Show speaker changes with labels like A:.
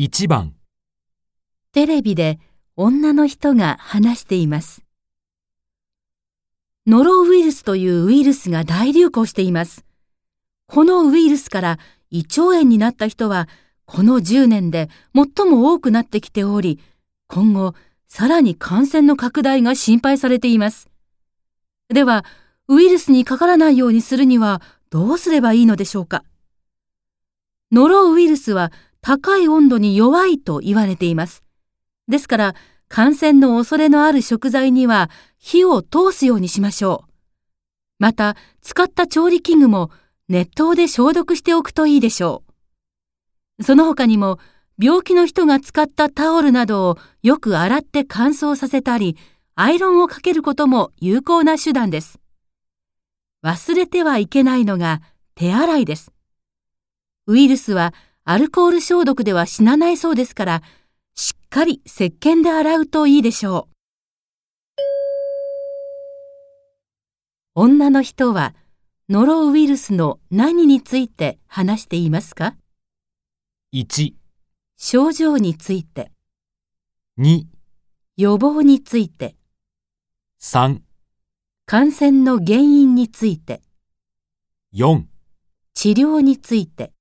A: 1番、
B: テレビで女の人が話しています。ノロウイルスというウイルスが大流行しています。このウイルスから胃腸炎になった人は、この10年で最も多くなってきており、今後、さらに感染の拡大が心配されています。では、ウイルスにかからないようにするにはどうすればいいのでしょうか？ノロウイルスは高い温度に弱いと言われています。ですから、感染の恐れのある食材には火を通すようにしましょう。また、使った調理器具も熱湯で消毒しておくといいでしょう。その他にも、病気の人が使ったタオルなどをよく洗って乾燥させたり、アイロンをかけることも有効な手段です。忘れてはいけないのが手洗いです。ウイルスはアルコール消毒では死なないそうですから、しっかり石鹸で洗うといいでしょう。女の人はノロウイルスの何について話していますか
A: ？1、
B: 症状について、
A: 2、
B: 予防について、
A: 3、
B: 感染の原因について、
A: 4
B: 治療について。